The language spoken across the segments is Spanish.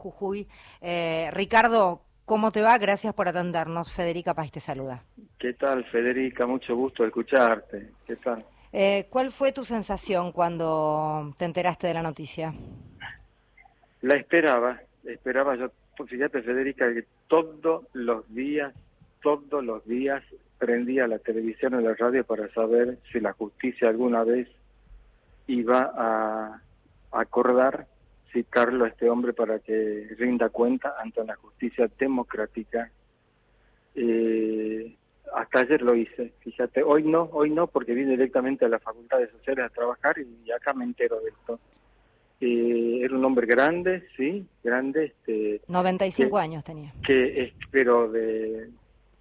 Jujuy. Eh, Ricardo, ¿cómo te va? Gracias por atendernos. Federica Paz te saluda. ¿Qué tal, Federica? Mucho gusto escucharte. ¿Qué tal? Eh, ¿Cuál fue tu sensación cuando te enteraste de la noticia? La esperaba, esperaba yo. Fíjate, Federica, que todos los días, todos los días prendía la televisión y la radio para saber si la justicia alguna vez iba a acordar citarlo a este hombre para que rinda cuenta ante la justicia democrática. Eh, hasta ayer lo hice, fíjate, hoy no, hoy no, porque vine directamente a la Facultad de Sociales a trabajar y acá me entero de esto. Eh, era un hombre grande, sí, grande. Este, 95 años tenía. Que, pero de,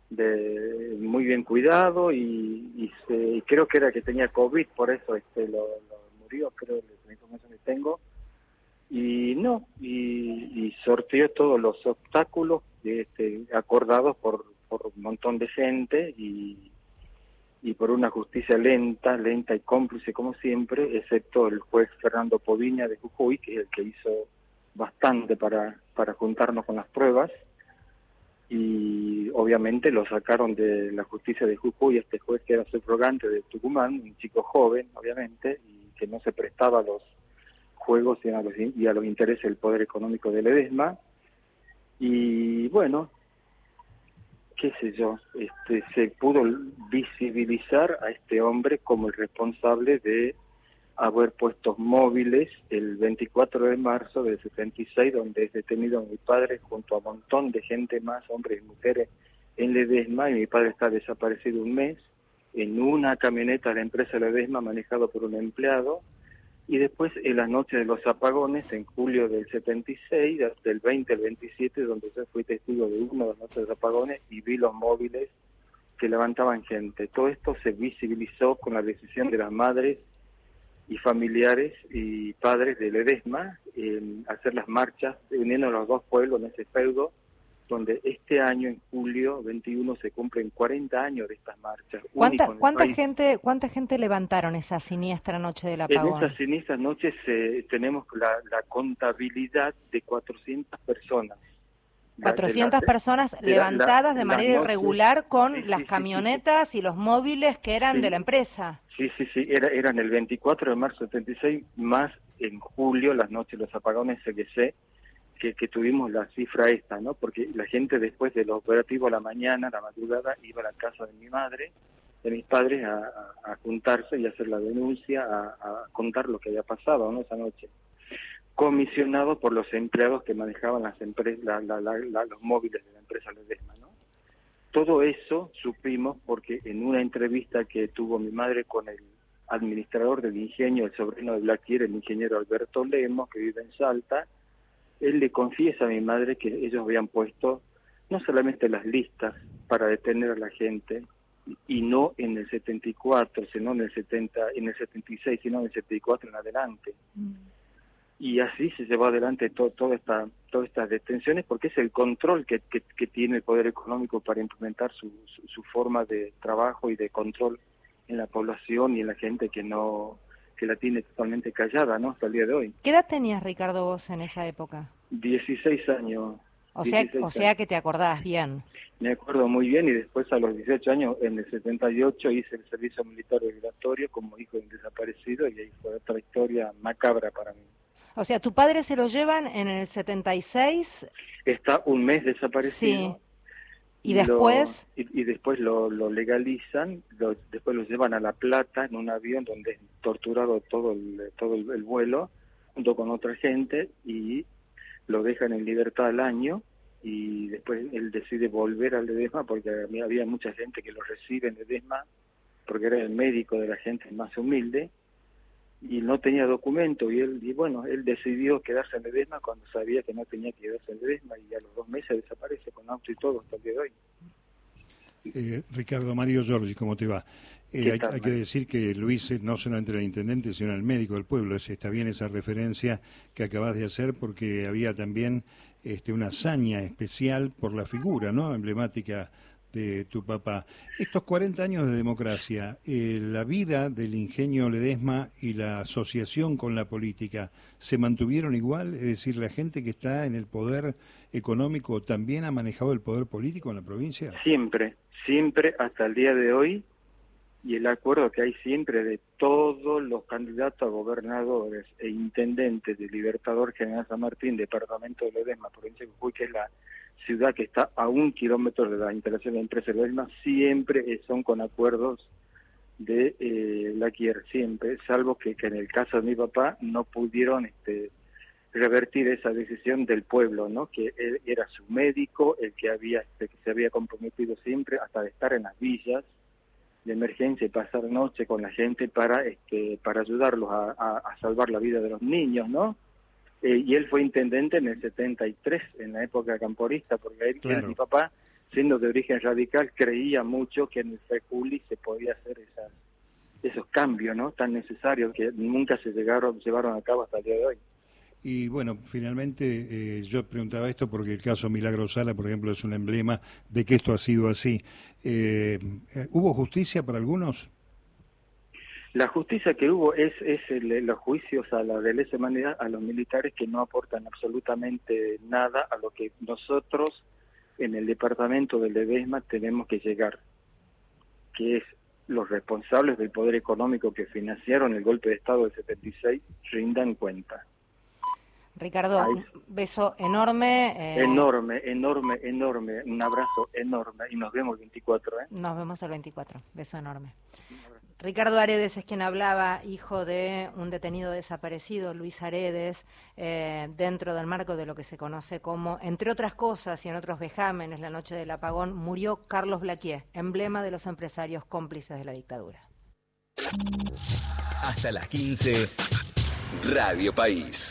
de muy bien cuidado y, se, creo que era que tenía COVID, por eso este lo, murió, creo, la información que tengo. Y no, y, y sorteó todos los obstáculos este, acordados por, un montón de gente y, por una justicia lenta, lenta y cómplice como siempre, excepto el juez Fernando Poviña de Jujuy, que es el que hizo bastante para, para juntarnos con las pruebas, y obviamente lo sacaron de la justicia de Jujuy, este juez que era subrogante de Tucumán, un chico joven, obviamente, y que no se prestaba los juegos y a los, y a los intereses del poder económico de Ledesma. Y bueno, qué sé yo, este, se pudo visibilizar a este hombre como el responsable de haber puesto móviles el 24 de marzo del 76, donde es detenido mi padre junto a un montón de gente más, hombres y mujeres, en Ledesma, y mi padre está desaparecido un mes, en una camioneta de la empresa Ledesma manejado por un empleado, y después en la noche de los apagones, en julio del 76, del 20 al 27, donde yo fui testigo de uno de los noches de apagones y vi los móviles que levantaban gente. Todo esto se visibilizó con la decisión de las madres y familiares y padres de Ledesma en hacer las marchas uniendo los dos pueblos en ese feudo donde este año, en julio 21, se cumplen 40 años de estas marchas. ¿Cuánta, cuánta gente cuánta gente levantaron esa siniestra noche de la apagón? En esa siniestra noche tenemos la, contabilidad de 400 personas. 400 personas levantadas de manera irregular con las camionetas y los móviles que eran de la empresa. Sí, sí, sí, era, eran el 24 de marzo del 76 más en julio, las noches, los apagones, CGC, que, tuvimos la cifra esta, ¿no? Porque la gente después del operativo a la mañana, a la madrugada, iba a la casa de mi madre, de mis padres, a, juntarse y hacer la denuncia, a, contar lo que había pasado, ¿no? Esa noche. Comisionado por los empleados que manejaban las empresas, los móviles de la empresa Ledesma, ¿no? Todo eso supimos porque en una entrevista que tuvo mi madre con el administrador del ingenio, el sobrino de Blaquier, el ingeniero Alberto Lemos, que vive en Salta, él le confiesa a mi madre que ellos habían puesto no solamente las listas para detener a la gente y no en el 74, sino en el 70, en el 76, sino en el 74 en adelante. Mm. Y así se llevó adelante todo, toda esta, todas estas detenciones porque es el control que, que, tiene el poder económico para implementar su, su forma de trabajo y de control en la población y en la gente que no que la tiene totalmente callada, ¿no? Hasta el día de hoy. ¿Qué edad tenías, Ricardo, vos en esa época? 16 años. O sea, o sea que te acordás bien. Me acuerdo muy bien y después a los 18 años, en el 78, hice el servicio militar obligatorio como hijo de un desaparecido y ahí fue otra historia macabra para mí. O sea, tu padre se lo llevan en el 76. Está un mes desaparecido. Sí. ¿Y después? y, después lo, legalizan, después lo llevan a La Plata en un avión donde es torturado todo el, todo el, vuelo junto con otra gente y lo dejan en libertad al año y después él decide volver al Ledesma porque había mucha gente que lo recibe en Ledesma porque era el médico de la gente más humilde y no tenía documento y él y bueno él decidió quedarse en Ledesma cuando sabía que no tenía que quedarse en Ledesma y a los dos meses desaparece con auto y todo hasta el día de hoy eh, Ricardo Mario Giorgi, ¿cómo te va? Eh, hay, que decir que Luis no solamente era el intendente, sino el médico del pueblo. está bien esa referencia que acabas de hacer porque había también este, una hazaña especial por la figura ¿no? emblemática de tu papá. Estos 40 años de democracia, eh, la vida del ingenio Ledesma y la asociación con la política, ¿se mantuvieron igual? Es decir, la gente que está en el poder económico también ha manejado el poder político en la provincia. Siempre, siempre hasta el día de hoy y el acuerdo que hay siempre de todos los candidatos a gobernadores e intendentes de Libertador General San Martín, departamento de Ledesma, provincia de Jujuy, que es la ciudad que está a un kilómetro de la instalación de la empresa siempre son con acuerdos de eh, la QIER, siempre, salvo que, que en el caso de mi papá no pudieron este, revertir esa decisión del pueblo, ¿no? Que él era su médico, el que había este, que se había comprometido siempre hasta de estar en las villas de emergencia y pasar noche con la gente para este para ayudarlos a, salvar la vida de los niños, ¿no? Eh, y él fue intendente en el 73, en la época camporista, porque él, mi papá, siendo de origen radical, creía mucho que en el FECULI se podía hacer esas, esos cambios, ¿no? Tan necesarios que nunca se llegaron, llevaron a cabo hasta el día de hoy. Y bueno, finalmente eh, yo preguntaba esto porque el caso Milagro Sala, por ejemplo, es un emblema de que esto ha sido así. Eh, ¿Hubo justicia para algunos? La justicia que hubo es, es los juicios a la de lesa humanidad a los militares que no aportan absolutamente nada a lo que nosotros en el departamento de Ledesma tenemos que llegar, que es los responsables del poder económico que financiaron el golpe de Estado del 76 rindan cuenta. Ricardo, un beso enorme. Eh, enorme, enorme, enorme. Un abrazo enorme y nos vemos el 24. ¿eh? Nos vemos el 24. Beso enorme. Ricardo Aredes es quien hablaba, hijo de un detenido desaparecido, Luis Aredes, eh, dentro del marco de lo que se conoce como, entre otras cosas y en otros vejámenes, la noche del apagón, murió Carlos Blaquier, emblema de los empresarios cómplices de la dictadura. Hasta las 15, Radio País.